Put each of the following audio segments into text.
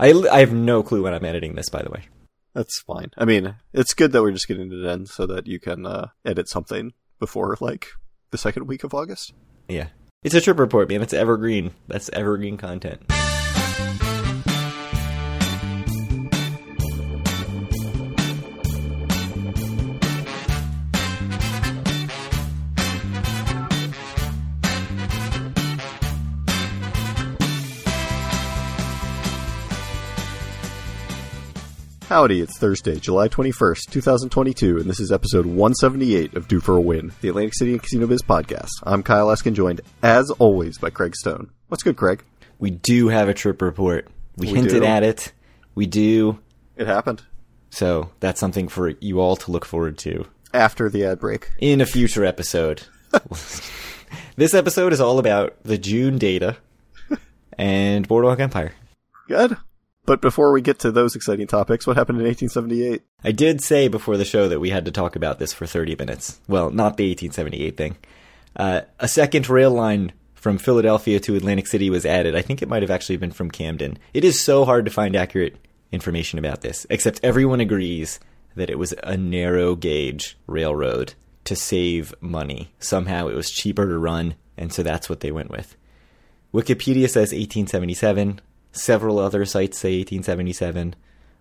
I, I have no clue when I'm editing this, by the way. That's fine. I mean, it's good that we're just getting it in so that you can uh, edit something before like the second week of August. Yeah. It's a trip report, man. It's evergreen. That's evergreen content. Howdy, it's Thursday, July 21st, 2022, and this is episode 178 of Due for a Win, the Atlantic City and Casino Biz podcast. I'm Kyle Eskin, joined, as always, by Craig Stone. What's good, Craig? We do have a trip report. We, We hinted do. at it. We do. It happened So that's something for you all to look forward to after the ad break. in a future episode. this episode is all about the June data and Boardwalk Empire. Good. But before we get to those exciting topics, what happened in 1878? I did say before the show that we had to talk about this for 30 minutes. Well, not the 1878 thing. Uh, a second rail line from Philadelphia to Atlantic City was added. I think it might have actually been from Camden. It is so hard to find accurate information about this, except everyone agrees that it was a narrow gauge railroad to save money. Somehow it was cheaper to run, and so that's what they went with. Wikipedia says 1877. Several other sites say 1877.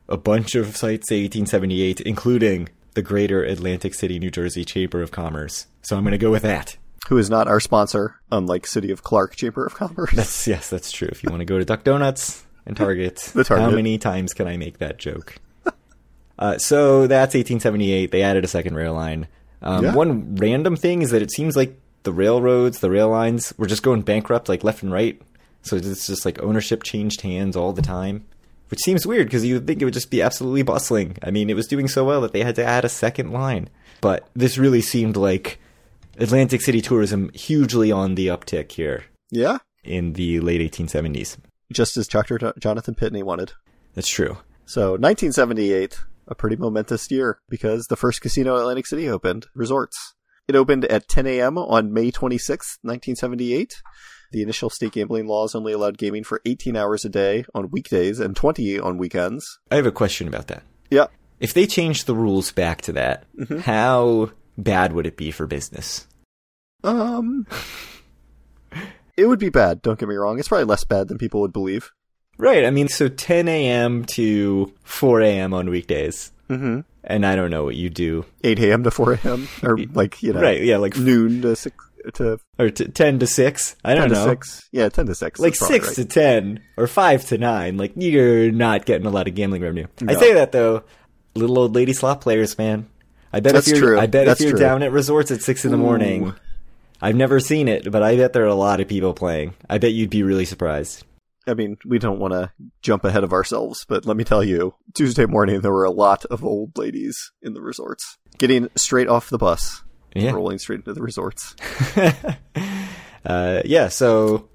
A bunch of sites say 1878, including the Greater Atlantic City, New Jersey Chamber of Commerce. So I'm going to go with that. Who is not our sponsor, unlike City of Clark Chamber of Commerce. That's yes, that's true. If you want to go to Duck Donuts and Target, The Target. how many times can I make that joke? uh, so that's 1878. They added a second rail line. Um, Yeah. One random thing is that it seems like the railroads, the rail lines, were just going bankrupt like left and right. So it's just like ownership changed hands all the time, which seems weird because you would think it would just be absolutely bustling. I mean, it was doing so well that they had to add a second line. But this really seemed like Atlantic City tourism hugely on the uptick here yeah? in the late 1870s. Just as Dr. Jonathan Pitney wanted. That's true. So 1978, a pretty momentous year because the first casino Atlantic City opened, Resorts. It opened at 10 a.m. on May 26, 1978. The initial state gambling laws only allowed gaming for 18 hours a day on weekdays and 20 on weekends. I have a question about that. Yeah. If they changed the rules back to that, how bad would it be for business? Um, it would be bad. Don't get me wrong. It's probably less bad than people would believe. Right. I mean, so 10 a.m. to 4 a.m. on weekdays. Mm-hmm. And I don't know what you do. 8 a.m. to 4 a.m. or like you know, Right. Yeah. Like, noon to six to or t- 10 to 6. I don't know. six. Yeah, 10 to six. Like 6 right. to 10 or 5 to 9. Like, you're not getting a lot of gambling revenue. I say that though. Little old lady slot players, man. I bet That's if you're, true. I bet That's if you're true. down at resorts at 6 in the morning, Ooh. I've never seen it, but I bet there are a lot of people playing. I bet you'd be really surprised. I mean, we don't want to jump ahead of ourselves, but let me tell you, Tuesday morning there were a lot of old ladies in the resorts getting straight off the bus, Yeah. rolling straight into the resorts. uh, yeah, so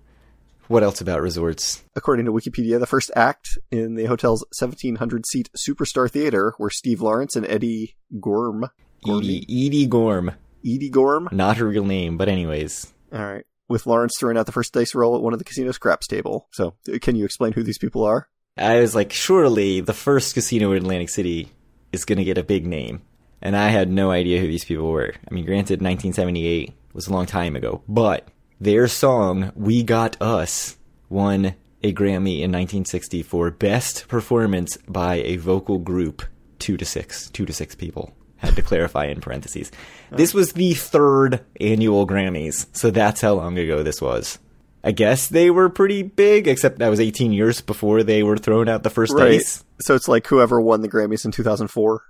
what else about resorts? According to Wikipedia, the first act in the hotel's 1700 seat Superstar Theater were Steve Lawrence and Eddie Gorm. Edie, Edie Gorm. Edie Gorm? Not her real name, but anyways. All right. With Lawrence throwing out the first dice roll at one of the casino's craps table. So, uh, can you explain who these people are? I was like, surely the first casino in Atlantic City is going to get a big name. And I had no idea who these people were. I mean, granted, 1978 was a long time ago, but their song, We Got Us, won a Grammy in 1960 for Best Performance by a Vocal Group, two to six. Two to six people. Had to clarify in parentheses. This was the third annual Grammys, so that's how long ago this was. I guess they were pretty big, except that was 18 years before they were thrown out the first dice. So it's like whoever won the Grammys in 2004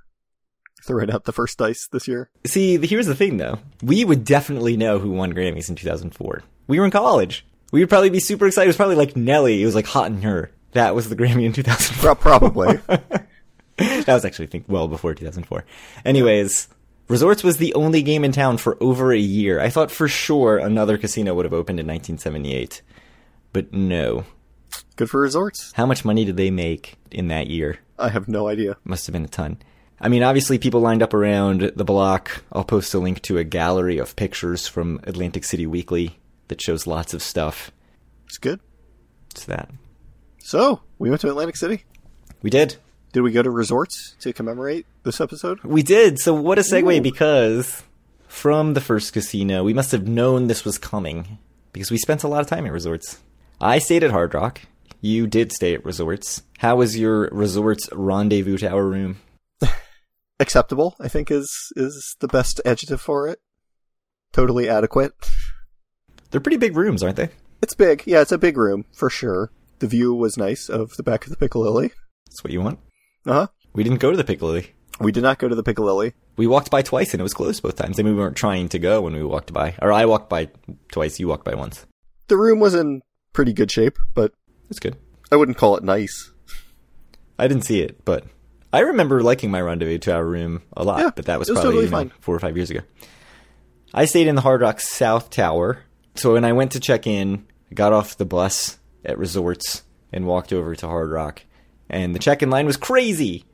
throwing out the first dice this year. See, here's the thing though. We would definitely know who won Grammys in 2004. We were in college. We would probably be super excited. It was probably like Nelly. It was like Hot in Her. That was the Grammy in 2004. Probably. that was actually, I think, well before 2004. Anyways, Resorts was the only game in town for over a year. I thought for sure another casino would have opened in 1978. But no. Good for resorts. How much money did they make in that year? I have no idea. Must have been a ton. I mean, obviously, people lined up around the block. I'll post a link to a gallery of pictures from Atlantic City Weekly that shows lots of stuff. It's good. It's that. So, we went to Atlantic City. We did. Did we go to resorts to commemorate this episode? We did. So what a segue because from the first casino, we must have known this was coming because we spent a lot of time at resorts. I stayed at Hard Rock. You did stay at resorts. How was your resorts rendezvous tower room? Acceptable, I think is is the best adjective for it. Totally adequate. They're pretty big rooms, aren't they? It's big. Yeah, it's a big room for sure. The view was nice of the back of the Pic-A-Lilli. That's what you want. Uh huh. We didn't go to the Pic-A-Lilli. We did not go to the Pic-A-Lilli. We walked by twice and it was closed both times. I mean, we weren't trying to go when we walked by. Or I walked by twice, you walked by once. The room was in pretty good shape, but It's good. I wouldn't call it nice. I didn't see it, but I remember liking my rendezvous tower room a lot, Yeah, but that was was probably totally you know, four or five years ago. I stayed in the Hard Rock South Tower. So when I went to check in, I got off the bus at resorts and walked over to Hard Rock. And the check-in line was crazy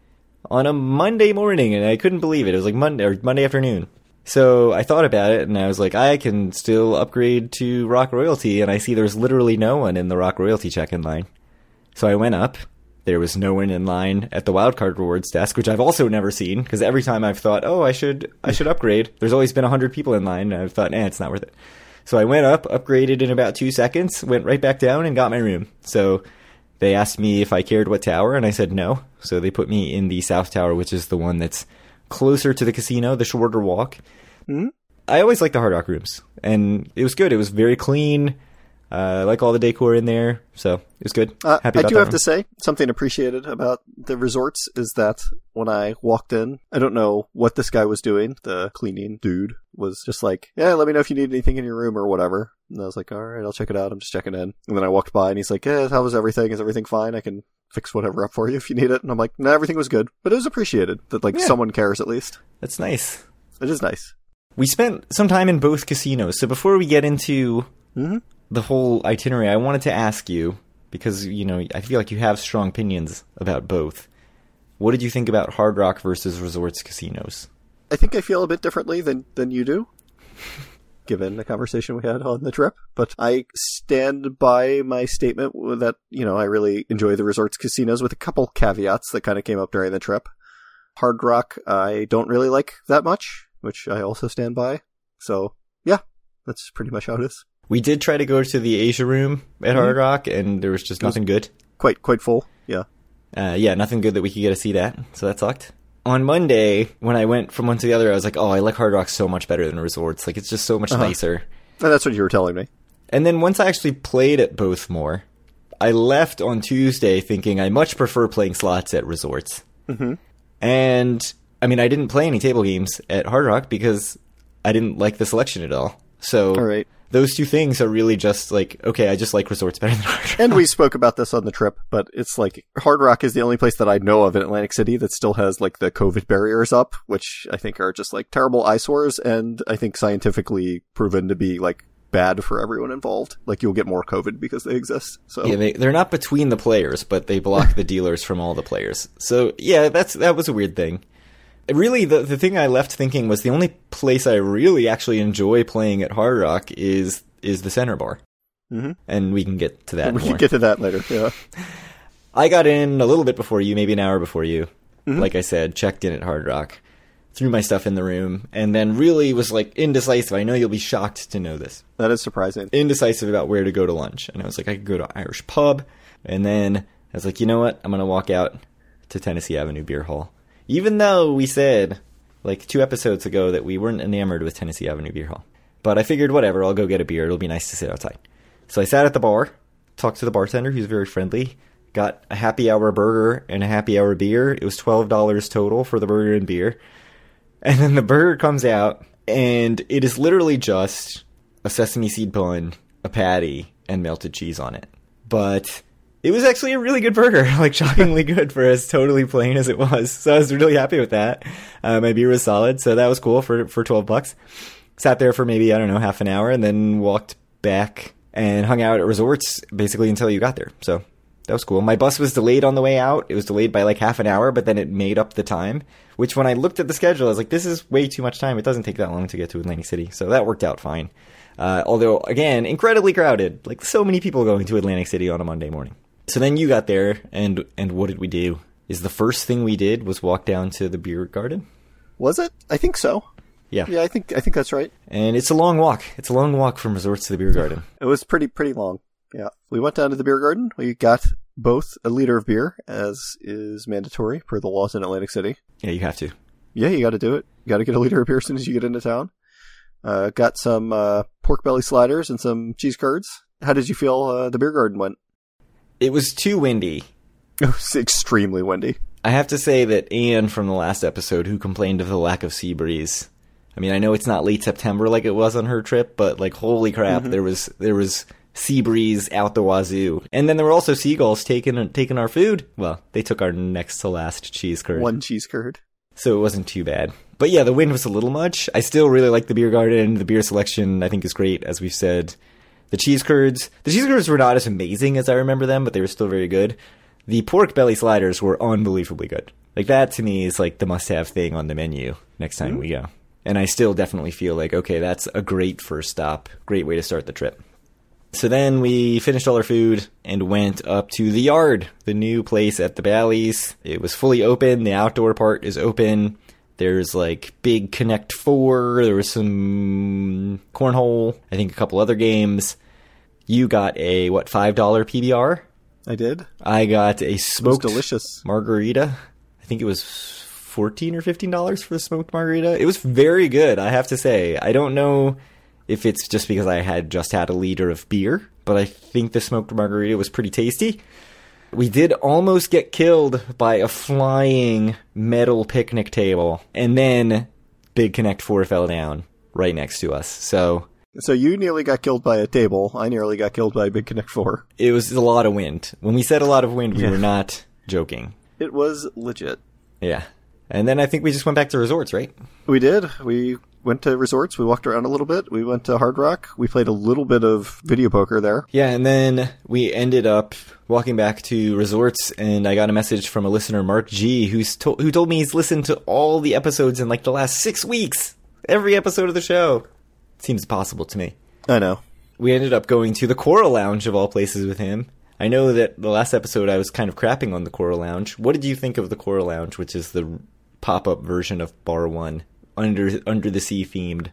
on a Monday morning, and I couldn't believe it. It was like Monday or Monday afternoon. So I thought about it, and I was like, I can still upgrade to Rock Royalty, and I see there's literally no one in the Rock Royalty check-in line. So I went up. There was no one in line at the wildcard rewards desk, which I've also never seen because every time I've thought, oh, I should, I should upgrade. There's always been hundred people in line, and I've thought, eh, it's not worth it. So I went up, upgraded in about two seconds, went right back down, and got my room. So they asked me if I cared what tower, and I said no. So they put me in the south tower, which is the one that's closer to the casino, the shorter walk. Hmm? I always liked the Hard Rock rooms, and it was good. It was very clean. Uh, I like all the decor in there, so it was good. Uh, Happy I do have room. to say something appreciated about the resorts is that when I walked in, I don't know what this guy was doing. The cleaning dude was just like, "Yeah, let me know if you need anything in your room or whatever." And I was like, "All right, I'll check it out. I'm just checking in." And then I walked by, and he's like, "Yeah, how was everything? Is everything fine? I can fix whatever up for you if you need it." And I'm like, "No, everything was good." But it was appreciated that like Yeah. someone cares at least. That's nice. It is nice. We spent some time in both casinos, so before we get into hmm the whole itinerary, I wanted to ask you because you know I feel like you have strong opinions about both. What did you think about Hard Rock versus Resorts casinos? I think I feel a bit differently than than you do, given the conversation we had on the trip. But I stand by my statement that you know I really enjoy the resorts casinos with a couple caveats that kind of came up during the trip. Hard Rock, I don't really like that much, which I also stand by. So yeah, that's pretty much how it is. We did try to go to the Asia room at Hard Rock, and there was just nothing good. Quite quite full. Yeah. Uh, yeah, nothing good that we could get to see that, so that sucked. On Monday, when I went from one to the other, I was like, "Oh, I like Hard Rock so much better than Resorts. Like, it's just so much Uh-huh. nicer." And that's what you were telling me. And then once I actually played at both more, I left on Tuesday thinking I much prefer playing slots at resorts. Mhm. And I mean, I didn't play any table games at Hard Rock because I didn't like the selection at all. So All right. Those two things are really just like, okay, I just like resorts better than Hard Rock. And we spoke about this on the trip, but it's like Hard Rock is the only place that I know of in Atlantic City that still has like the COVID barriers up, which I think are just like terrible eyesores and I think scientifically proven to be like bad for everyone involved. Like you'll get more COVID because they exist. So Yeah, they, they're not between the players, but they block the dealers from all the players. So yeah, that's that was a weird thing. Really, the the thing I left thinking was the only place I really actually enjoy playing at Hard Rock is is the center bar, Mhm. and we can get to that we more. can get to that later. Yeah. I got in a little bit before you, maybe an hour before you. Mm-hmm. Like I said, checked in at Hard Rock, threw my stuff in the room, and then really was like indecisive. I know you'll be shocked to know this. That is surprising. indecisive about where to go to lunch. And I was like, I could go to Irish Pub. And then I was like, you know what? I'm going to walk out to Tennessee Avenue Beer Hall. Even though we said, like, two episodes ago that we weren't enamored with Tennessee Avenue Beer Hall. But I figured, whatever, I'll go get a beer. It'll be nice to sit outside. So I sat at the bar, talked to the bartender, who's very friendly, got a happy hour burger and a happy hour beer. It was $12 total for the burger and beer. And then the burger comes out, and it is literally just a sesame seed bun, a patty, and melted cheese on it. But it was actually a really good burger, like shockingly good for as totally plain as it was. So I was really happy with that. Uh, my beer was solid, so that was cool for for twelve bucks. Sat there for maybe I don't know half an hour, and then walked back and hung out at resorts basically until you got there. So that was cool. My bus was delayed on the way out. It was delayed by like half an hour, but then it made up the time. Which, when I looked at the schedule, I was like, "This is way too much time. It doesn't take that long to get to Atlantic City." So that worked out fine. Uh, although, again, incredibly crowded. Like so many people going to Atlantic City on a Monday morning. So then you got there, and and what did we do? Is the first thing we did was walk down to the beer garden? Was it? I think so. Yeah. Yeah, I think I think that's right. And it's a long walk. It's a long walk from resorts to the beer garden. It was pretty pretty long. Yeah. We went down to the beer garden. We got both a liter of beer, as is mandatory per the laws in Atlantic City. Yeah, you have to. Yeah, you got to do it. You got to get a liter of beer as soon as you get into town. Uh, got some uh, pork belly sliders and some cheese curds. How did you feel uh, the beer garden went? It was too windy. It was extremely windy. I have to say that Anne from the last episode, who complained of the lack of sea breeze. I mean, I know it's not late September like it was on her trip, but like, holy crap, mm-hmm. there was there was sea breeze out the wazoo, and then there were also seagulls taking taking our food. Well, they took our next to last cheese curd, One cheese curd. so it wasn't too bad. But yeah, the wind was a little much. I still really like the beer garden. The beer selection, I think, is great, as we've said. The cheese curds, the cheese curds were not as amazing as I remember them, but they were still very good. The pork belly sliders were unbelievably good. Like that to me is like the must-have thing on the menu next time we mm-hmm. go. And I still definitely feel like okay, that's a great first stop, great way to start the trip. So then we finished all our food and went up to the yard, the new place at the Bally's. It was fully open. The outdoor part is open. There's like big Connect Four. There was some cornhole. I think a couple other games. You got a what five dollar PBR? I did. I got a smoked delicious. margarita. I think it was fourteen or fifteen dollars for the smoked margarita. It was very good, I have to say. I don't know if it's just because I had just had a liter of beer, but I think the smoked margarita was pretty tasty. We did almost get killed by a flying metal picnic table, and then Big Connect 4 fell down right next to us. So So you nearly got killed by a table. I nearly got killed by a big Connect Four. it was a lot of wind. When we said a lot of wind, we Yeah. were not joking. It was legit. Yeah. And then I think we just went back to resorts, right? We did. We went to resorts. We walked around a little bit. We went to Hard Rock. We played a little bit of video poker there. Yeah, and then we ended up walking back to resorts, and I got a message from a listener, Mark G, who's to- who told me he's listened to all the episodes in like the last six weeks, every episode of the show. Seems possible to me. I know. We ended up going to the Coral Lounge of all places with him. I know that the last episode I was kind of crapping on the Coral Lounge. What did you think of the Coral Lounge, which is the pop-up version of Bar One, under under the sea themed?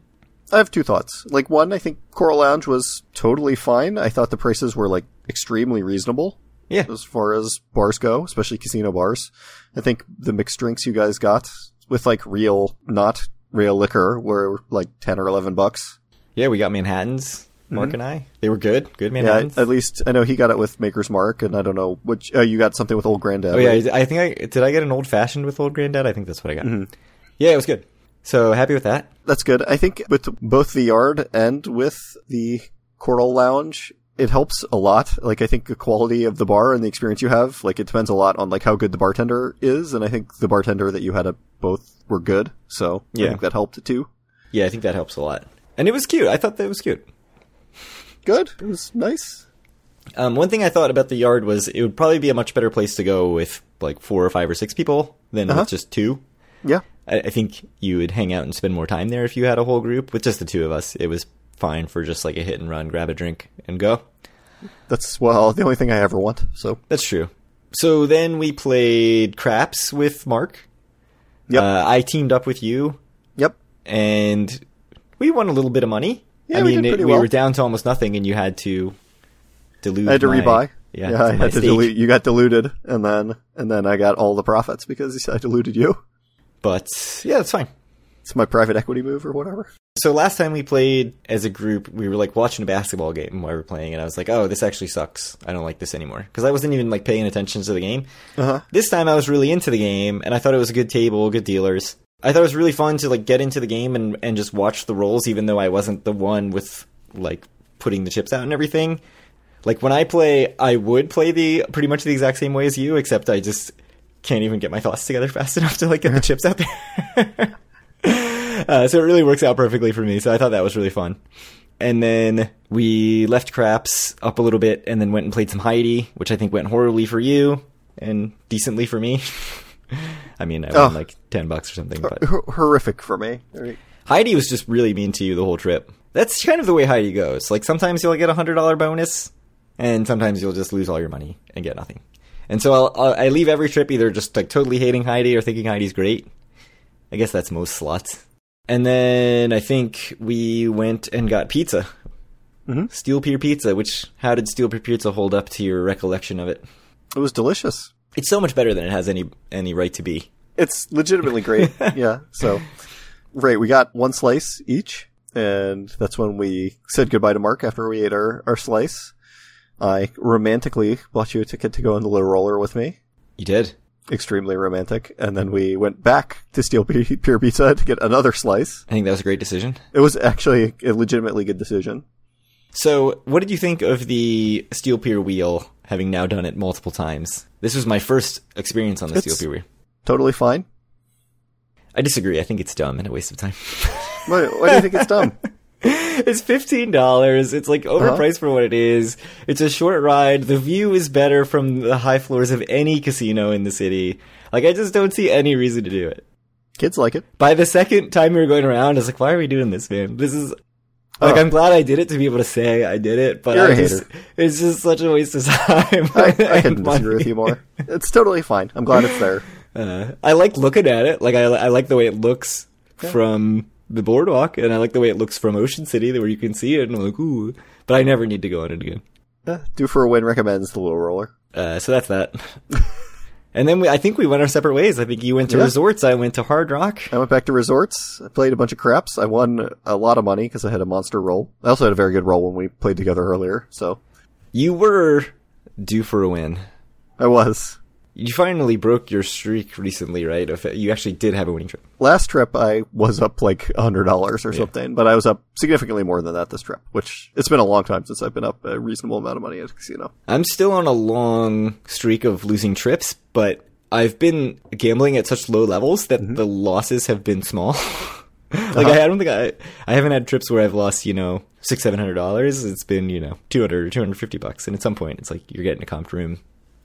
I have two thoughts. Like one, I think Coral Lounge was totally fine. I thought the prices were like extremely reasonable Yeah, as far as bars go, especially casino bars. I think the mixed drinks you guys got with like real, not real liquor were like 10 or 11 bucks. yeah, we got Manhattan's. Mark and I, they were good, good Yeah, at least I know he got it with Maker's Mark, and I don't know which. Uh, you got something with Old Granddad. Oh yeah, right? I think I did. I get an old fashioned with old granddad. I think that's what I got. Mm-hmm. Yeah, it was good. So happy with that. That's good. I think with both the yard and with the Coral Lounge, it helps a lot. Like I think the quality of the bar and the experience you have, like it depends a lot on like how good the bartender is, and I think the bartender that you had at both were good. So Yeah. I think that helped too. Yeah, I think that helps a lot. And it was cute. I thought that was cute. Good. It was nice. Um, one thing I thought about the yard was it would probably be a much better place to go with like four or five or six people than Uh-huh. with just two. Yeah. I, I think you would hang out and spend more time there if you had a whole group. With just the two of us, it was fine for just like a hit and run, grab a drink, and go. That's well the only thing I ever want. So That's true. So then we played craps with Mark. Yep. Uh, I teamed up with you. yep. and we won a little bit of money. Yeah, I we mean, did it- pretty we were down to almost nothing, and you had to dilute. I had to my- rebuy. Yeah, yeah I had to dilute. You got diluted, and then and then I got all the profits because I diluted you. But yeah, that's fine. It's my private equity move or whatever. So last time we played as a group, we were like watching a basketball game while we were playing, and I was like, "Oh, this actually sucks. I don't like this anymore." Because I wasn't even like paying attention to the game. Uh-huh. This time I was really into the game, and I thought it was a good table, good dealers. I thought it was really fun to like get into the game and and just watch the rolls, even though I wasn't the one with like putting the chips out and everything. Like when I play, I would play the pretty much the exact same way as you, except I just can't even get my thoughts together fast enough to like get the chips out there. uh, so it really works out perfectly for me. So I thought that was really fun. And then we left craps up a little bit, and then went and played some Heidi, which I think went horribly for you and decently for me. I mean, I won Oh. like ten bucks or something, but Hor- horrific for me. Heidi was just really mean to you the whole trip. That's kind of the way Heidi goes. Like sometimes you'll get a hundred dollar bonus, and sometimes you'll just lose all your money and get nothing. And so I'll, I'll, I leave every trip either just like totally hating Heidi or thinking Heidi's great. I guess that's most slots. And then I think we went and got pizza. Mhm. Steel Pier Pizza, which, how did Steel Pier Pizza hold up to your recollection of it? It was delicious. It's so much better than it has any, any right to be. It's legitimately great. yeah. So, right, we got one slice each, and that's when we said goodbye to Mark after we ate our, our slice. I romantically bought you a ticket to go on the low roller with me. You did. Extremely romantic. And then we went back to Steel Pier Pier Pizza to get another slice. I think that was a great decision. It was actually a legitimately good decision. So, what did you think of the Steel Pier wheel, having now done it multiple times? This was my first experience on the It's- Steel Pier wheel. Totally fine. I disagree. I think it's dumb and a waste of time. Why, why do you think it's dumb? it's fifteen dollars. It's like overpriced for what it is. It's a short ride. The view is better from the high floors of any casino in the city. Like I just don't see any reason to do it. Kids like it. By the second time we were going around, I was like, "Why are we doing this, man? This is." Like Oh. I'm glad I did it to be able to say I did it, but You're I just, it's just such a waste of time. I, I couldn't disagree with you more. It's totally fine. I'm glad it's there. Uh, I like looking at it. Like I, I like the way it looks from the boardwalk, and I like the way it looks from Ocean City, where you can see it. And I'm like, ooh, but I never need to go on it again. Eh, Due for a win recommends the little roller. Uh, so that's that. and then we, I think we went our separate ways. I think you went to Yeah. resorts. I went to Hard Rock. I went back to resorts. I played a bunch of craps. I won a lot of money because I had a monster roll. I also had a very good roll when we played together earlier. So You were due for a win. I was. You finally broke your streak recently, right? If you actually did have a winning trip. Last trip I was up like a hundred dollars or something, but I was up significantly more than that this trip. Which it's been a long time since I've been up a reasonable amount of money at a casino. I'm still on a long streak of losing trips, but I've been gambling at such low levels that mm-hmm. the losses have been small. like uh-huh. I, I don't think I I haven't had trips where I've lost you know six seven hundred dollars. It's been you know two hundred or two hundred fifty bucks, and at some point it's like you're getting a comped room.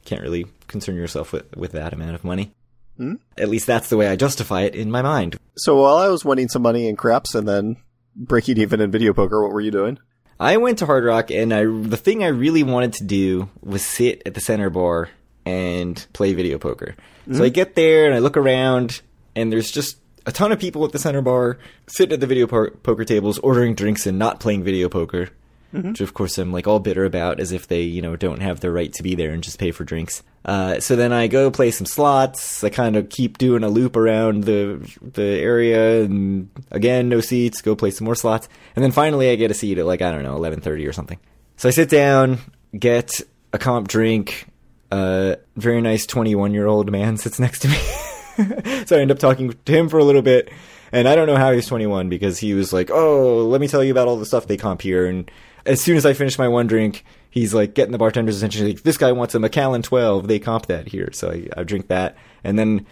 Can't really concern yourself with with that amount of money. Hmm? At least that's the way I justify it in my mind. So while I was winning some money in craps and then breaking even in video poker, what were you doing? I went to Hard Rock, and I the thing I really wanted to do was sit at the center bar and play video poker. So hmm? I get there and I look around, and there's just a ton of people at the center bar sitting at the video po- poker tables, ordering drinks and not playing video poker. Which of course I'm like all bitter about, as if they you know don't have the right to be there and just pay for drinks. Uh, so then I go play some slots. I kind of keep doing a loop around the the area, and again no seats. Go play some more slots, and then finally I get a seat at like I don't know eleven thirty or something. So I sit down, get a comp drink. A very nice twenty one year old man sits next to me. so I end up talking to him for a little bit, and I don't know how he's 21 because he was like, "Oh, let me tell you about all the stuff they comp here." And as soon as I finish my one drink, he's like getting the bartender's attention. Like, this guy wants a Macallan 12. They comp that here, so I, I drink that, and then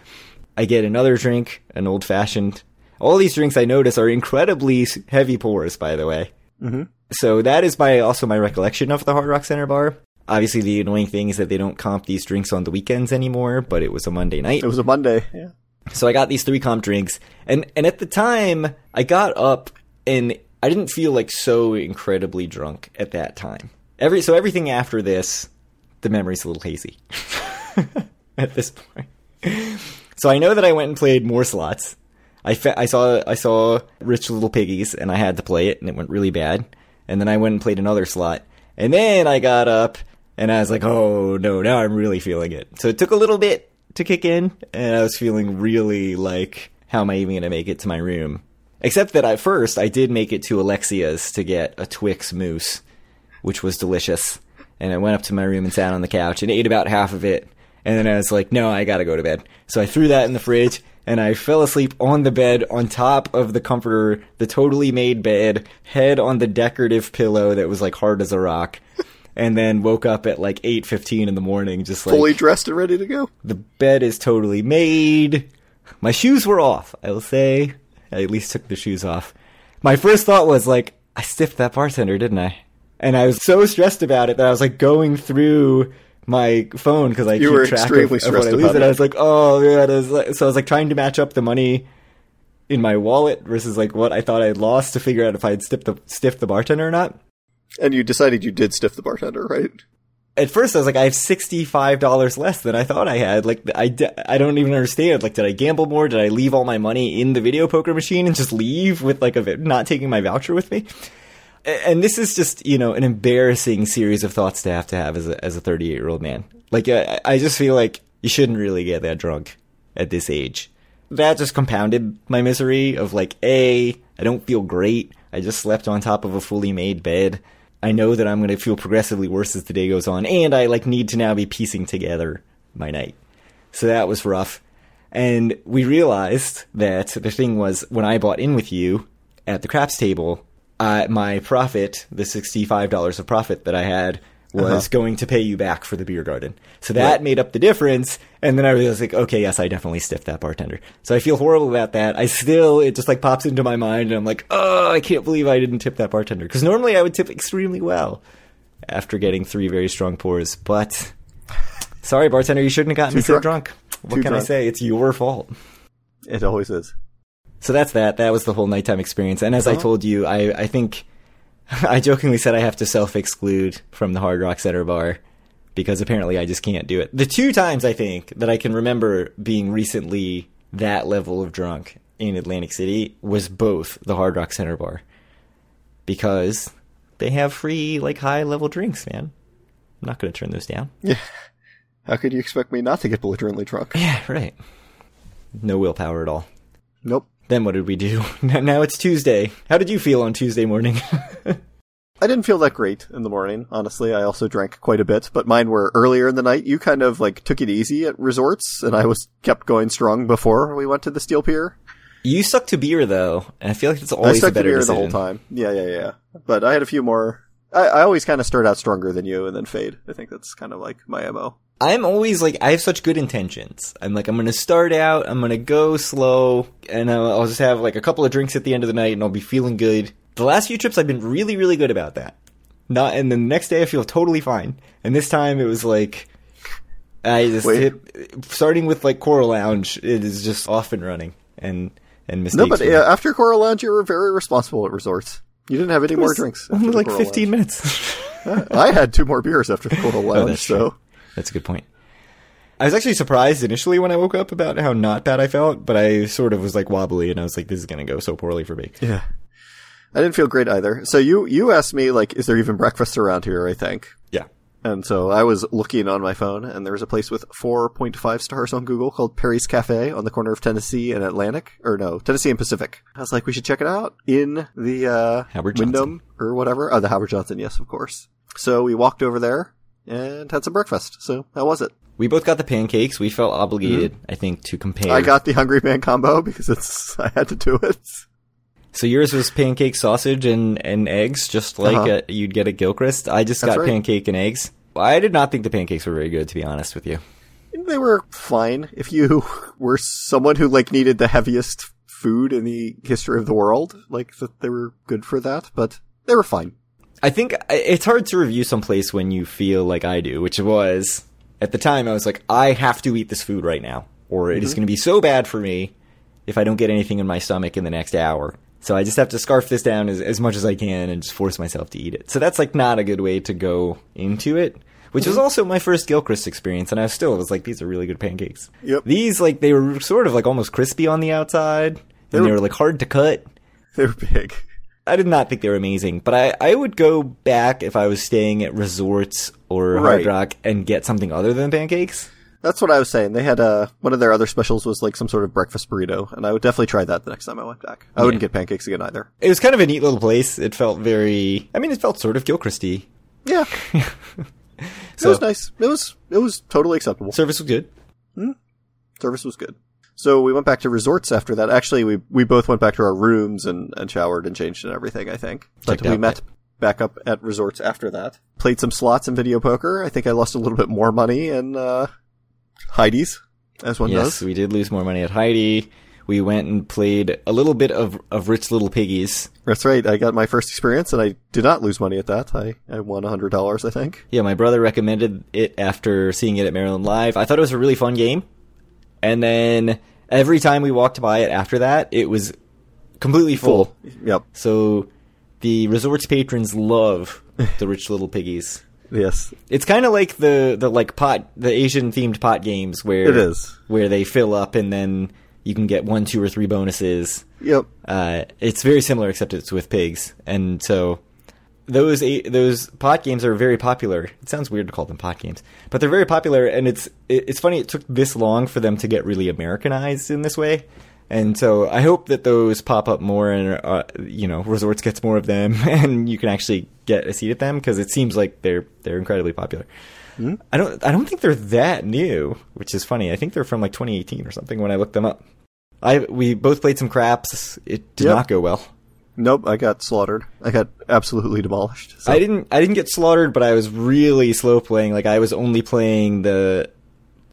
I get another drink, an old fashioned. All these drinks I notice are incredibly heavy pours, by the way. Mhm. So that is my also my recollection of the Hard Rock Center bar. Obviously, the annoying thing is that they don't comp these drinks on the weekends anymore, but it was a Monday night. It was a Monday. Yeah. So I got these three comp drinks, and and at the time I got up and I didn't feel like so incredibly drunk at that time. Every so everything after this, the memory's a little hazy at this point. So I know that I went and played more slots. I fa- I saw I saw Rich Little Piggies and I had to play it and it went really bad. And then I went and played another slot. And then I got up and I was like, "Oh no, now I'm really feeling it." So it took a little bit to kick in and I was feeling really like how am I even going to make it to my room? Except that at first I did make it to Alexia's to get a Twix mousse, which was delicious. And I went up to my room and sat on the couch and ate about half of it. And then I was like, no, I gotta go to bed. So I threw that in the fridge and I fell asleep on the bed on top of the comforter, the totally made bed, head on the decorative pillow that was like hard as a rock. And then woke up at like 8.15 in the morning, just like Fully dressed and ready to go. the bed is totally made. My shoes were off, I will say. I at least took the shoes off. My first thought was like, I stiffed that bartender, didn't I? And I was so stressed about it that I was like going through my phone because I You keep were track of, of what I lose. And. I was like, oh yeah, like, so I was like trying to match up the money in my wallet versus like what I thought I had lost to figure out if I had stiffed the stiffed the bartender or not. And you decided you did stiff the bartender, right? At first I was like, I have $65 less than I thought I had. Like, I, I don't even understand. Like, did I gamble more? Did I leave all my money in the video poker machine and just leave with like a, not taking my voucher with me? And this is just, you know, an embarrassing series of thoughts to have to have as a, as a 38 year old man. Like, I, I just feel like you shouldn't really get that drunk at this age. That just compounded my misery of like, A, I don't feel great. I just slept on top of a fully made bed. I know that I'm going to feel progressively worse as the day goes on, and I like need to now be piecing together my night. So that was rough. And we realized that the thing was when I bought in with you at the craps table, uh, my profit, the $65 of profit that I had, was going to pay you back for the beer garden. So that Right. made up the difference. And then I was like, okay, yes, I definitely stiffed that bartender. So I feel horrible about that. I still, it just like pops into my mind and I'm like, oh, I can't believe I didn't tip that bartender. Cause normally I would tip extremely well after getting three very strong pours. But sorry, bartender, you shouldn't have gotten Too me so drunk. drunk. What Too can I say? It's your fault. It always is. So that's that. That was the whole nighttime experience. And as I Uh-huh. told you, I, I think I jokingly said I have to self exclude from the Hard Rock Center bar because apparently I just can't do it. The two times I think that I can remember being recently that level of drunk in Atlantic City was both the Hard Rock Center bar because they have free, like, high level drinks, man. I'm not going to turn those down. Yeah. How could you expect me not to get belligerently drunk? Yeah, right. No willpower at all. Nope. Then what did we do? Now it's Tuesday. How did you feel on Tuesday morning? I didn't feel that great in the morning, honestly. I also drank quite a bit, but mine were earlier in the night. You kind of like took it easy at resorts, and I was kept going strong before we went to the Steel Pier. You stuck to beer though, and I feel like it's I always stuck a to better beer decision. the whole time. Yeah, yeah, yeah. But I had a few more. I, I always kind of start out stronger than you and then fade. I think that's kind of like my mo. I'm always like, I have such good intentions. I'm like, I'm gonna start out, I'm gonna go slow, and I'll, I'll just have like a couple of drinks at the end of the night, and I'll be feeling good. The last few trips, I've been really, really good about that. Not, and then the next day, I feel totally fine. And this time, it was like, I just Wait. hit, starting with like Coral Lounge, it is just off and running, and and mistakes. No, but uh, after Coral Lounge, you were very responsible at resorts. You didn't have any it more was drinks. Only like 15 Lounge. minutes. I had two more beers after the Coral Lounge, Oh, that's true. So That's a good point. I was actually surprised initially when I woke up about how not bad I felt, but I sort of was like wobbly and I was like, this is going to go so poorly for me. yeah. I didn't feel great either. So you you asked me like, is there even breakfast around here? I think. Yeah. And so I was looking on my phone, and there was a place with 4.5 stars on Google called Perry's Cafe on the corner of Tennessee and Atlantic, or no, Tennessee and Pacific. I was like, we should check it out in the uh, Howard Wyndham or whatever. Oh, the Howard Johnson, yes, of course. So we walked over there and had some breakfast. So how was it? We both got the pancakes. We felt obligated, I think, to compare. Mm-hmm. I got the Hungry Man combo because it's I had to do it. so yours was pancake, sausage, and, and eggs, just like Uh-huh. uh you'd get at Gilchrist. I just That's got right. pancake and eggs. I did not think the pancakes were very good, to be honest with you. They were fine. If you were someone who like needed the heaviest food in the history of the world, like that, they were good for that. But they were fine. I think it's hard to review someplace when you feel like I do, which was at the time I was like, I have to eat this food right now, or it is mm-hmm. going to be so bad for me if I don't get anything in my stomach in the next hour. So I just have to scarf this down as, as much as I can and just force myself to eat it. So that's like not a good way to go into it. Which was mm-hmm. also my first Gilchrist experience, and I still was like, these are really good pancakes. Yep. These like they were sort of like almost crispy on the outside, and they were- were like hard to cut. They were big. I did not think they were amazing, but I, I would go back if I was staying at resorts or Hard Right. Rock and get something other than pancakes. That's what I was saying. They had uh, one of their other specials was like some sort of breakfast burrito, and I would definitely try that the next time I went back. I wouldn't get pancakes again either. It was kind of a neat little place. It felt very, I mean, it felt sort of Gilchrist-y. Yeah, So it was nice. It was it was totally acceptable. service was good. Service was good. So we went back to resorts after that. Actually, we we both went back to our rooms and, and showered and changed and everything. I think, but we met back up at resorts after that. Played some slots and video poker. I think I lost a little bit more money in uh, Heidi's, as one yes, does. we did lose more money at Heidi. We went and played a little bit of, of Rich Little Piggies. That's right. I got my first experience, and I did not lose money at that. I I won hundred dollars, I think. Yeah, my brother recommended it after seeing it at Maryland Live. I thought it was a really fun game. And then every time we walked by it after that, it was completely full. Yep. So the resort's patrons love the rich little piggies. Yes, It's kind of like the the like pot the Asian themed pot games where it is. where they fill up and then you can get one, two, or three bonuses. Yep. Uh, it's very similar, except it's with pigs, and so those those pot games are very popular. It sounds weird to call them pot games, but they're very popular, and it's it's funny. It took this long for them to get really Americanized in this way, and so I hope that those pop up more, and uh, you know, Resorts gets more of them, and you can actually get a seat at them because it seems like they're they're incredibly popular. I don't I don't think they're that new, which is funny. I think they're from like 2018 or something when I looked them up. I we both played some craps. It did Yep. not go well. Nope, I got slaughtered. I got absolutely demolished. So. I didn't I didn't get slaughtered, but I was really slow playing. Like I was only playing the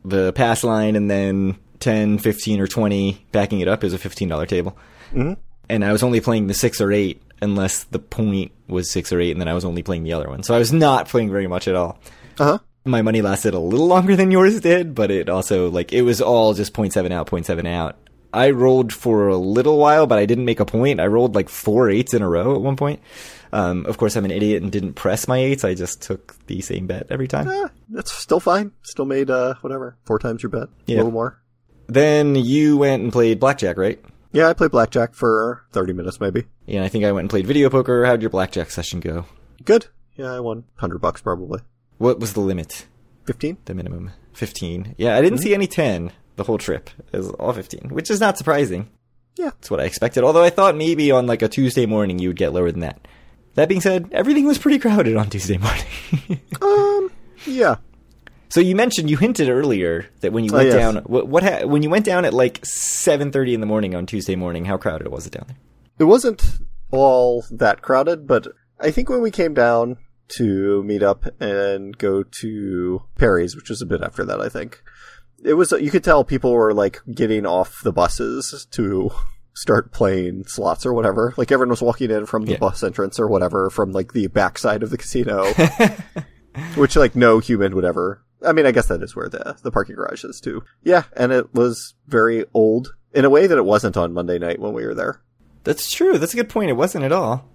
the pass line and then 10, 15 or 20 backing it up is a $15 table. Mhm. And I was only playing the 6 or 8 unless the point was 6 or 8 and then I was only playing the other one. So I was not playing very much at all. Uh huh. my money lasted a little longer than yours did, but it also like it was all just 0.7 out, 0.7 out. I rolled for a little while, but I didn't make a point. I rolled like four eights in a row at one point. Um, of course, I'm an idiot and didn't press my eights. I just took the same bet every time. Eh, that's still fine. Still made uh whatever four times your bet, Yeah. a little more. Then you went and played blackjack, right? Yeah, I played blackjack for thirty minutes maybe. Yeah, I think I went and played video poker. How'd your blackjack session go? Good. Yeah, I won hundred bucks probably. What was the limit? Fifteen. The minimum? 15. Yeah, I didn't see any 10 the whole trip. is all 15, which is not surprising. Yeah. That's what I expected. Although I thought maybe on like a Tuesday morning you would get lower than that. That being said, everything was pretty crowded on Tuesday morning. Um. Yeah. so you mentioned you hinted earlier that when you Oh, went yes. down, what, what ha- when you went down at like 7:30 in the morning on Tuesday morning, how crowded was it down there? It wasn't all that crowded, but I think when we came down to meet up and go to Perry's, which was a bit after that, I think it was. You could tell people were like getting off the buses to start playing slots or whatever. Like everyone was walking in from the Yeah. bus entrance or whatever from like the backside of the casino, which like no human would ever. I mean, I guess that is where the the parking garage is too. Yeah, and it was very old in a way that it wasn't on Monday night when we were there. That's true. That's a good point. It wasn't at all.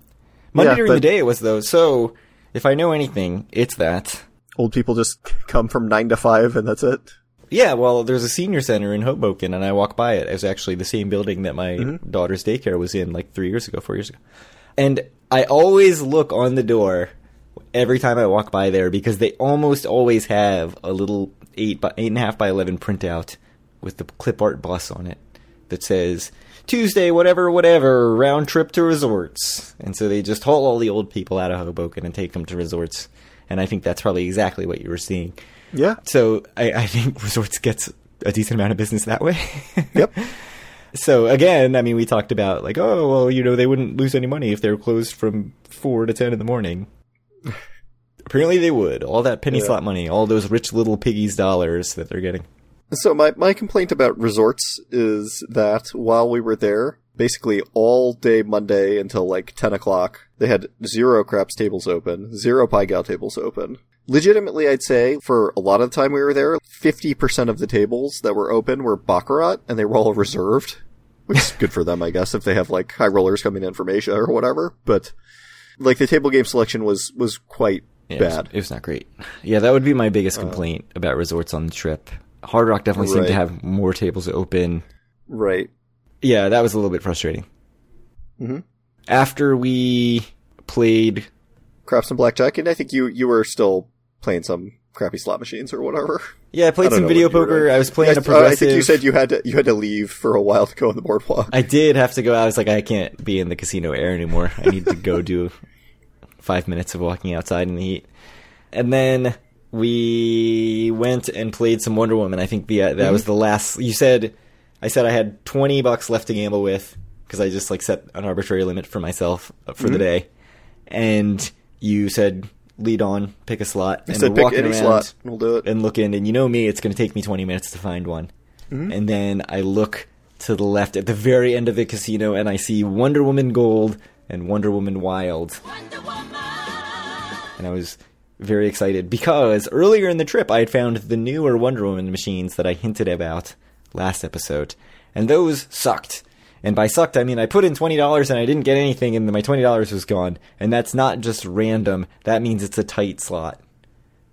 Monday Yeah, during the day it was though. So if I know anything, it's that. old people just come from nine to five and that's it. Yeah, well, there's a senior center in Hoboken, and I walk by it. It's actually the same building that my Mm-hmm. daughter's daycare was in like three years ago, four years ago. And I always look on the door every time I walk by there because they almost always have a little eight by eight and a half by eleven printout with the clip art bus on it that says Tuesday, whatever, whatever, round trip to resorts. And so they just haul all the old people out of Hoboken and take them to resorts. And I think that's probably exactly what you were seeing. Yeah. So I, I think Resorts gets a decent amount of business that way. Yep. so again, I mean, we talked about like, oh, well, you know, they wouldn't lose any money if they were closed from four to ten in the morning. Apparently, they would. All that penny Yeah. slot money, all those rich little piggies dollars that they're getting. So my, my complaint about resorts is that while we were there, basically all day Monday until like 10 o'clock, they had zero craps tables open, zero pai gow tables open. Legitimately, I'd say for a lot of the time we were there, 50% of the tables that were open were Baccarat and they were all reserved. Which is good for them, I guess, if they have like high rollers coming in from Asia or whatever. But like the table game selection was, was quite Yeah, it was- bad. It was, not great. Yeah, that would be my biggest uh, complaint about resorts on the trip. Hard Rock definitely seemed to have more tables open. Right. Yeah, that was a little bit frustrating. Mhm. After we played craps and blackjack, and I think you you were still playing some crappy slot machines or whatever. Yeah, I played don't some video what you were poker. I was playing Yes, a uh, progressive. I think you said you had to you had to leave for a while to go on the boardwalk. I did have to go. I was like, I can't be in the casino air anymore. I need to go do five minutes of walking outside in the heat. And then we went and played some Wonder Woman. I think the uh, that was the last. You said I said I had twenty bucks left to gamble with because I just like set an arbitrary limit for myself uh, for the day. And you said lead on, pick a slot, I and said we're pick walking any around slot, and we'll do it. and look in, and you know me, it's going to take me 20 minutes to find one. And then I look to the left at the very end of the casino, and I see Wonder Woman Gold and Wonder Woman Wild. And I was very excited because earlier in the trip I had found the newer Wonder Woman machines that I hinted about last episode, and those sucked. And by sucked, I mean I put in twenty dollars and I didn't get anything, and my twenty dollars was gone. And that's not just random; that means it's a tight slot.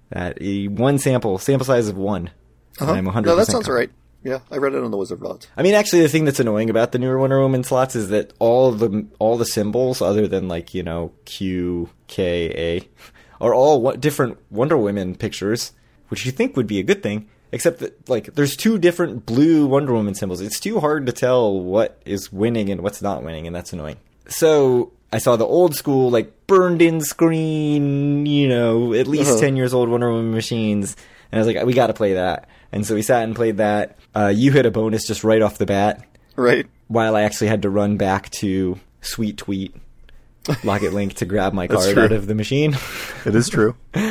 That a one sample, sample size of one. Uh-huh. I'm 100% No, that sounds right. Yeah, I read it on the Wizard Vault. I mean, actually, the thing that's annoying about the newer Wonder Woman slots is that all the all the symbols, other than like you know Q, K, A, are all what different Wonder Woman pictures, which you think would be a good thing. Except that like there's two different blue Wonder Woman symbols. It's too hard to tell what is winning and what's not winning, and that's annoying. So I saw the old school, like burned in screen, you know, at least Uh-huh. ten years old Wonder Woman machines, and I was like, we got to play that. And so we sat and played that. Uh, you hit a bonus just right off the bat Right. while I actually had to run back to Sweet Tweet Lock It Link to grab my card true. out of the machine. It is true.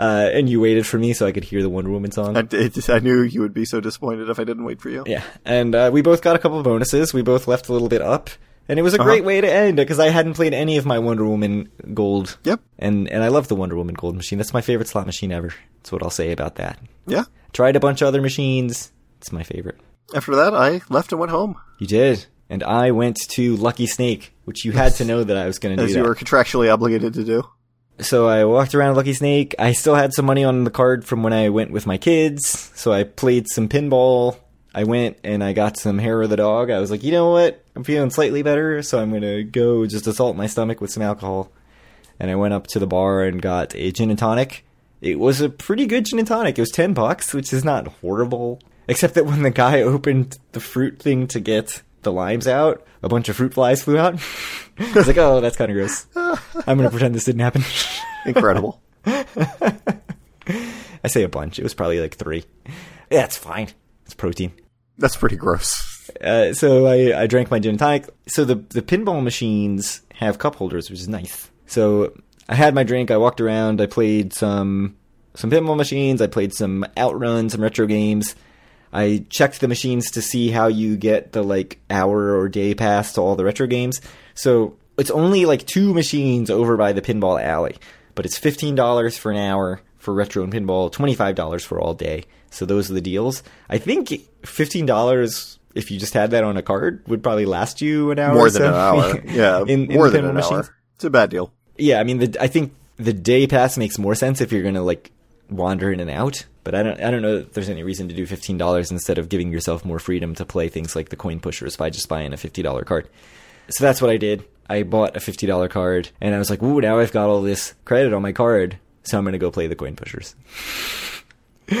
Uh, and you waited for me so I could hear the Wonder Woman song. I, it, I knew you would be so disappointed if I didn't wait for you. yeah, and uh, we both got a couple of bonuses. We both left a little bit up, and it was a Uh-huh. great way to end because I hadn't played any of my Wonder Woman Gold. Yep. And and I love the Wonder Woman Gold machine. That's my favorite slot machine ever. That's what I'll say about that. Yeah. Tried a bunch of other machines. It's my favorite. After that, I left and went home, You did. And I went to Lucky Snake, which you had to know that I was going to do as that. you were contractually obligated to do. So I walked around Lucky Snake. I still had some money on the card from when I went with my kids. So I played some pinball. I went and I got some hair of the dog. I was like, you know what? I'm feeling slightly better, so I'm gonna go just assault my stomach with some alcohol. And I went up to the bar and got a gin and tonic. It was a pretty good gin and tonic. It was ten bucks, which is not horrible. Except that when the guy opened the fruit thing to get the limes out, a bunch of fruit flies flew out. I was like, oh, that's kind of gross. I'm gonna pretend this didn't happen. Incredible. I say a bunch. It was probably like three. Yeah, it's fine. It's protein. That's pretty gross. Uh, so I, I drank my gin and tonic. So the the pinball machines have cup holders, which is nice. So I had my drink. I walked around. I played some some pinball machines. I played some Outrun, some retro games. I checked the machines to see how you get the like hour or day pass to all the retro games. So it's only like two machines over by the pinball alley, but it's fifteen dollars for an hour for retro and pinball, twenty five dollars for all day. So those are the deals. I think fifteen dollars if you just had that on a card would probably last you an hour. More or than so. an hour. Yeah, in, in more the than an machines. hour. It's a bad deal. Yeah, I mean, the, I think the day pass makes more sense if you're gonna like wander in and out. But I don't, I don't know if there's any reason to do fifteen dollars instead of giving yourself more freedom to play things like the coin pushers by just buying a fifty dollar card. So that's what I did. I bought a fifty dollar card, and I was like, "Ooh, now I've got all this credit on my card, so I'm gonna go play the coin pushers."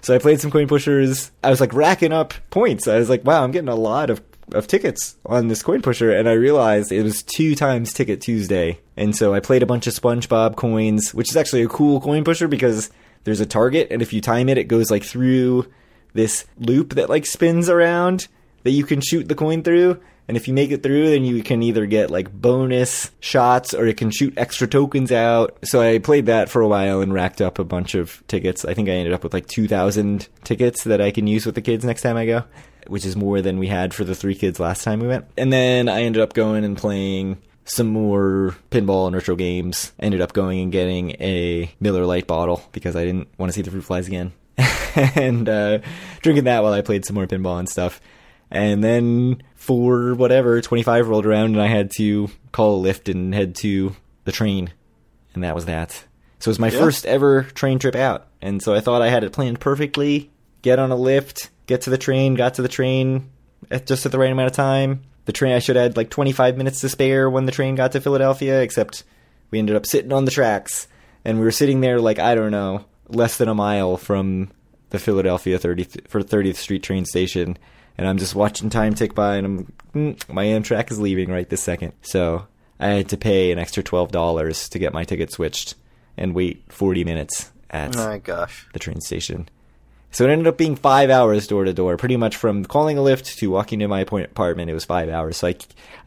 so I played some coin pushers. I was like racking up points. I was like, "Wow, I'm getting a lot of of tickets on this coin pusher," and I realized it was two times Ticket Tuesday, and so I played a bunch of SpongeBob coins, which is actually a cool coin pusher because there's a target, and if you time it, it goes like through this loop that like spins around that you can shoot the coin through. And if you make it through, then you can either get like bonus shots or it can shoot extra tokens out. So I played that for a while and racked up a bunch of tickets. I think I ended up with like 2,000 tickets that I can use with the kids next time I go, which is more than we had for the three kids last time we went. And then I ended up going and playing some more pinball and retro games. Ended up going and getting a Miller Lite bottle because I didn't want to see the fruit flies again. and uh, drinking that while I played some more pinball and stuff. And then for whatever, 25 rolled around and I had to call a Lyft and head to the train. And that was that. So it was my Yeah. first ever train trip out. And so I thought I had it planned perfectly. Get on a Lyft, get to the train, got to the train at just at the right amount of time. The train, I should have had like 25 minutes to spare when the train got to Philadelphia, except we ended up sitting on the tracks. And we were sitting there like, I don't know, less than a mile from the Philadelphia 30th, for 30th Street train station. And I'm just watching time tick by, and I'm mm, my Amtrak is leaving right this second. So I had to pay an extra twelve dollars to get my ticket switched and wait 40 minutes at My gosh. the train station. So it ended up being five hours door to door, pretty much from calling a Lyft to walking to my apartment. It was five hours. So I,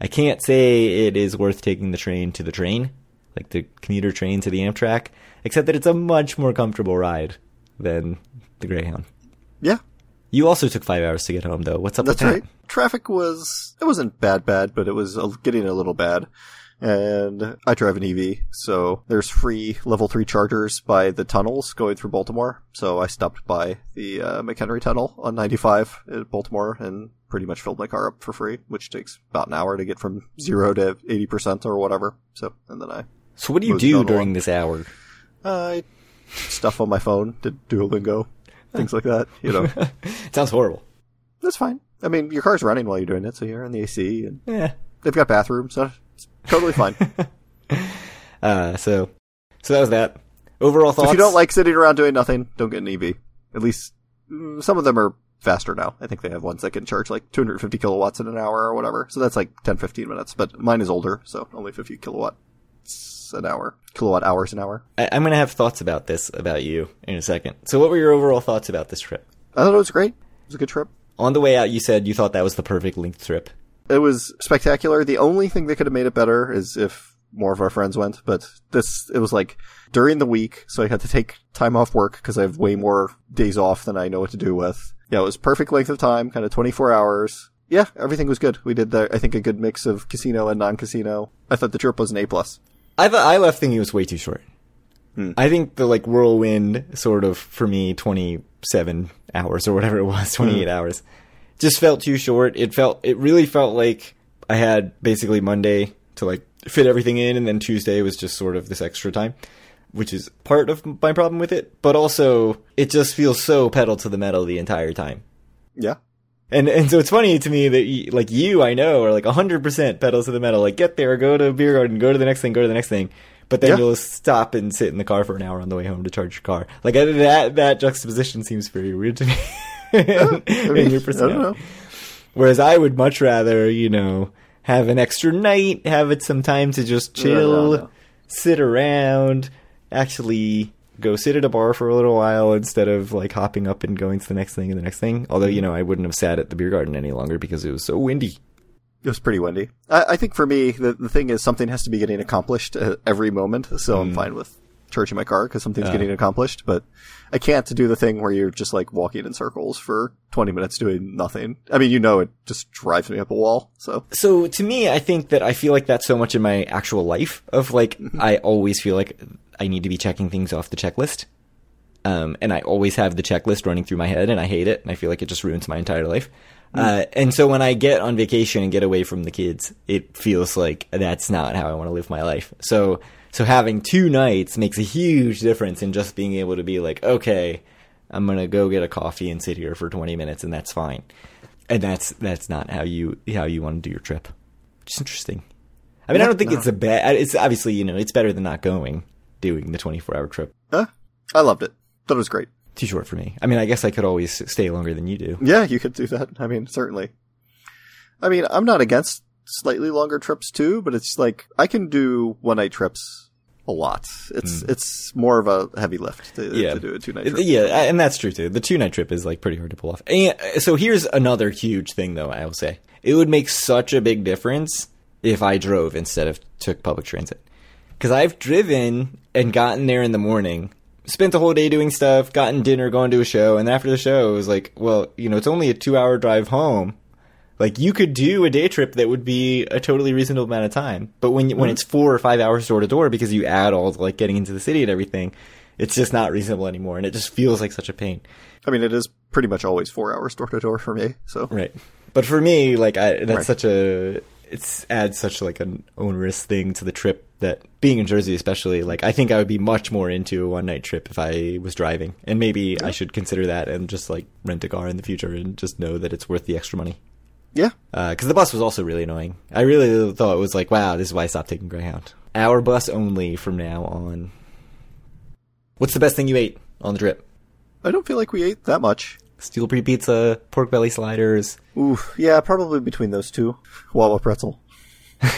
I can't say it is worth taking the train to the train, like the commuter train to the Amtrak, except that it's a much more comfortable ride than the Greyhound. Yeah, You also took five hours to get home, though. What's up that's with that? right. Traffic was, it wasn't bad bad, but it was getting a little bad. And I drive an EV, so there's free level 3 chargers by the tunnels going through Baltimore. So I stopped by the uh, McHenry Tunnel on 95 at Baltimore and pretty much filled my car up for free, which takes about an hour to get from 0 to 80% or whatever. So, and then I So what do you do during along. this hour? I stuff on my phone, did Duolingo, things like that. You know, Sounds horrible. that's fine. I mean, your car's running while you're doing it, so you're in the AC, and Yeah. they've got bathrooms, so totally fine. Uh, so, so that was that. Overall thoughts. if you don't like sitting around doing nothing, don't get an EV. At least mm, some of them are faster now. I think they have ones that can charge like 250 kilowatts in an hour or whatever. So that's like 10, 15 minutes. But mine is older, so only 50 kilowatts an hour, kilowatt hours an hour. I, I'm going to have thoughts about this about you in a second. So, what were your overall thoughts about this trip? I thought it was great. It was a good trip. On the way out, you said you thought that was the perfect length trip. It was spectacular. The only thing that could have made it better is if more of our friends went, but this, it was like during the week, so I had to take time off work because I have way more days off than I know what to do with. Yeah, it was perfect length of time, kind of 24 hours. Yeah, everything was good. We did, the, I think, a good mix of casino and non-casino. I thought the trip was an A plus. I thought I left thinking it was way too short. Hmm. I think the like whirlwind sort of for me 27 hours or whatever it was, 28 hmm. hours, just felt too short. It felt it really felt like I had basically Monday to like fit everything in and then Tuesday was just sort of this extra time, which is part of my problem with it, but also it just feels so pedal to the metal the entire time. Yeah. And and so it's funny to me that you, like you, I know, are like 100% pedal to the metal. Like get there, go to a beer garden, go to the next thing, go to the next thing. But then Yeah. you'll stop and sit in the car for an hour on the way home to charge your car. Like that that juxtaposition seems very weird to me. in, in your I don't personality. know. Whereas I would much rather, you know, have an extra night, have it some time to just No, no, chill, no. sit around, actually go sit at a bar for a little while instead of like hopping up and going to the next thing and the next thing. Although, you know, I wouldn't have sat at the beer garden any longer because it was so windy. It was pretty windy. I, I think for me, the, the thing is something has to be getting accomplished at every moment. So Mm. I'm fine with charging my car because something's getting accomplished. But I can't do the thing where you're just like walking in circles for 20 minutes doing nothing. I mean, you know, it just drives me up a wall. So So to me, I think that I feel like that's so much in my actual life of like, I always feel like I need to be checking things off the checklist. Um, and I always have the checklist running through my head and I hate it. And I feel like it just ruins my entire life. Uh, and so when I get on vacation and get away from the kids, it feels like that's not how I want to live my life. So, so having two nights makes a huge difference in just being able to be like, okay, I'm going to go get a coffee and sit here for 20 minutes and that's fine. And that's, that's not how you, how you want to do your trip. Just interesting. I mean, I don't think no. it's a bad, it's obviously, you know, it's better than not going, doing the 24 hour trip. uh, I loved it. Thought it was great. Too short for me. I mean, I guess I could always stay longer than you do. Yeah, you could do that. I mean, certainly. I mean, I'm not against slightly longer trips too, but it's like I can do one night trips a lot. It's hmm. it's more of a heavy lift to. Yeah. to do a two night trip. Yeah, and that's true too. The two night trip is like pretty hard to pull off. And so here's another huge thing though, I will say. It would make such a big difference if I drove instead of took public transit. Cuz I've driven and gotten there in the morning, spent the whole day doing stuff, gotten dinner, going to a show, and after the show it was like, well, you know, it's only a 2-hour drive home. Like you could do a day trip that would be a totally reasonable amount of time, but when when mm-hmm. it's four or five hours door to door because you add all the, like getting into the city and everything, it's just not reasonable anymore, and it just feels like such a pain. I mean, it is pretty much always four hours door to door for me. So Right. But for me, like I, that's Right. such a it's adds such like an onerous thing to the trip that being in Jersey, especially, like I think I would be much more into a one night trip if I was driving, and maybe I should consider that and just like rent a car in the future and just know that it's worth the extra money. Yeah, uh, because the bus was also really annoying. I really thought it was like, wow, this is why I stopped taking Greyhound. OurBus only from now on. What's the best thing you ate on the trip? I don't feel like we ate that much. Steel Pier pizza, pork belly sliders. Ooh, yeah, probably between those two, Wawa pretzel,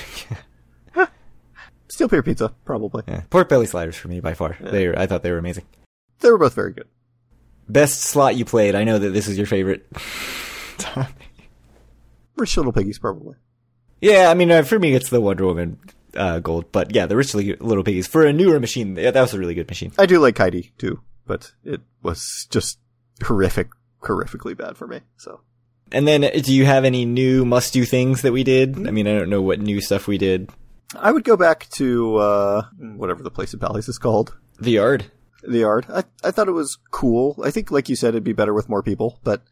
steel pier pizza, probably. Yeah, pork belly sliders for me by far. They, were, I thought they were amazing. They were both very good. Best slot you played. I know that this is your favorite. Rich Little Piggies, probably. yeah, I mean, uh, for me, it's the Wonder Woman uh, gold. But yeah, the Rich Little Piggies for a newer machine. Yeah, that was a really good machine. I do like Heidi too, but it was just horrific, horrifically bad for me. So And then, uh, do you have any new must do things that we did? I mean, I don't know what new stuff we did. I would go back to uh, whatever the place in Bally's is called, The yard. the yard. I I thought it was cool. I think, like you said, it'd be better with more people, but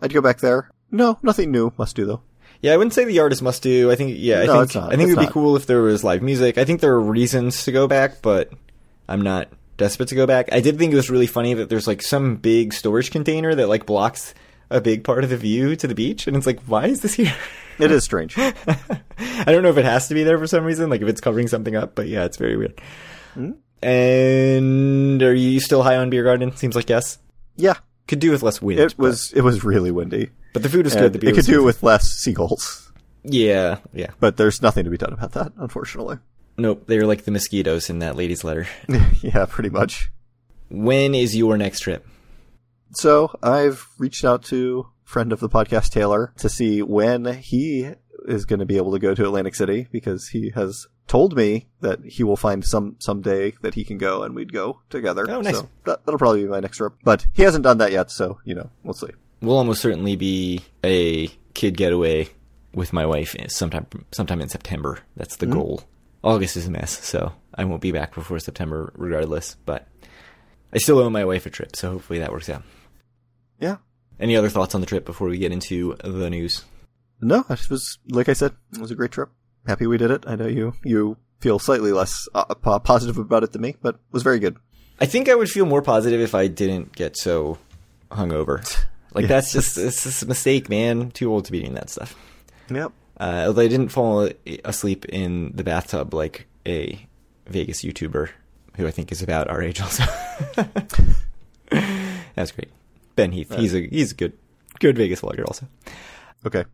I'd go back there. No, nothing new. Must do though. Yeah, I wouldn't say the yard is must do. I think yeah, I No, think it's not. I think it would be cool if there was live music. I think there are reasons to go back, but I'm not desperate to go back. I did think it was really funny that there's like some big storage container that like blocks a big part of the view to the beach, and it's like, why is this here? It is strange. I don't know if it has to be there for some reason, like if it's covering something up, but yeah, it's very weird. Hmm? And are you still high on beer garden? Seems like yes. yeah, Could do with less wind. it was it was really windy. but, but the food was good. The beer it could do good. with less seagulls, yeah, yeah. but there's nothing to be done about that, unfortunately. Nope, they're like the mosquitoes in that lady's letter. yeah, pretty much. When is your next trip? So I've reached out to friend of the podcast Taylor to see when he is going to be able to go to Atlantic City because he has told me that he will find some someday that he can go and we'd go together. Oh, nice. So that, that'll probably be my next trip, but he hasn't done that yet, so you know we'll see. Will almost certainly be a kid getaway with my wife sometime sometime in September. That's the hmm. goal. August is a mess, so I won't be back before September regardless, but I still owe my wife a trip, so hopefully that works out. Yeah. Any other thoughts on the trip before we get into the news? No, it was like I said, it was a great trip. Happy we did it. I know you you feel slightly less uh, positive about it than me, but it was very good. I think I would feel more positive if I didn't get so hungover. Like that's just it's just a mistake, man. Too old to be doing that stuff. Yep. Uh, although I didn't fall asleep in the bathtub like a Vegas YouTuber who I think is about our age also. That's great. Ben Heath. He's a he's a good good Vegas vlogger also. Okay.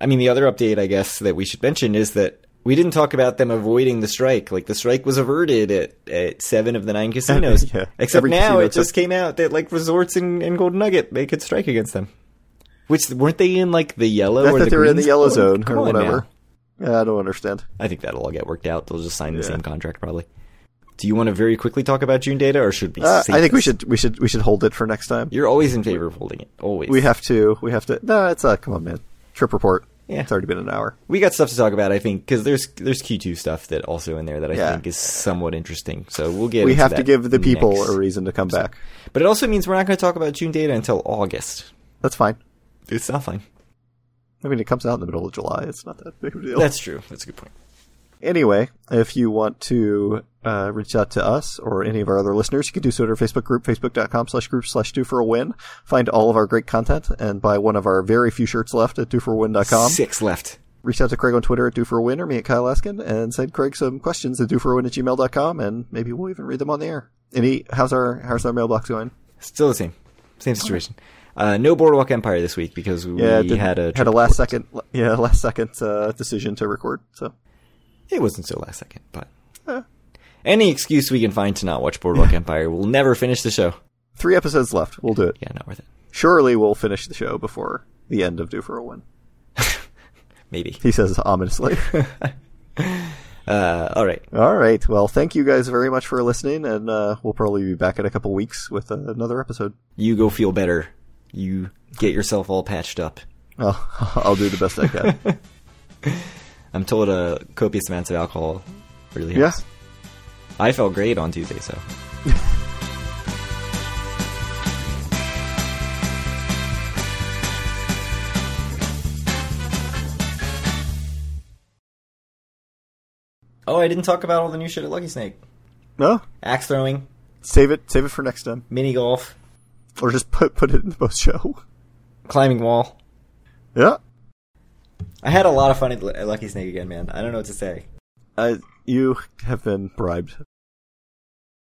I mean the other update I guess that we should mention is that we didn't talk about them avoiding the strike. Like the strike was averted at, at seven of the nine casinos. Yeah. Except Every now it just came out that like resorts in, in Golden Nugget they could strike against them. Which weren't they in like the yellow I or the they were in the green yellow zone? or whatever. Yeah, I don't understand. I think that'll all get worked out. They'll just sign the Yeah. same contract probably. Do you want to very quickly talk about June data, or should we? Uh, I think we should we should we should hold it for next time. You're always in favor of holding it. Always. We have to we have to. No, it's uh come on, man. Trip report. Yeah. It's already been an hour. we got stuff to talk about. I think because there's there's Q2 stuff that also in there that I Yeah. think is somewhat interesting. So we'll get. we have to give the people next. a reason to come back. But it also means we're not going to talk about June data until August. That's fine. It's not fine. I mean, it comes out in the middle of July. It's not that big of a deal. That's true. That's a good point. Anyway, if you want to uh, reach out to us or any of our other listeners, you can do so at our Facebook group, facebook.com slash group slash Due for a Win. Find all of our great content and buy one of our very few shirts left at dueforawin.com. Six left. Reach out to Craig on Twitter at Due for a Win or me at Kyle Askin and send Craig some questions at Due for a Win at gmail.com and maybe we'll even read them on the air. Any, how's our, how's our mailbox going? Still the same. Same situation. Uh, no Boardwalk Empire this week because we Yeah, had a had a last board. second, yeah, last second, uh, decision to record. So, It wasn't so last second, but eh. any excuse we can find to not watch Boardwalk Empire, we'll never finish the show. three episodes left. We'll do it. Yeah, not worth it. Surely we'll finish the show before the end of Due for a Win. Maybe. He says ominously. Uh, all right. All right. Well, thank you guys very much for listening, and uh, we'll probably be back in a couple weeks with uh, another episode. You go feel better. You get yourself all patched up. I'll, I'll do the best I can. I'm told a copious amounts of alcohol really Yeah. helps. I felt great on Tuesday, so. oh, I didn't talk about all the new shit at Lucky Snake. no, Axe throwing, save it. Save it for next time, mini golf, or just put put it in the post show. climbing wall. Yeah. I had a lot of fun at Lucky Snake again, man. I don't know what to say. Uh, you have been bribed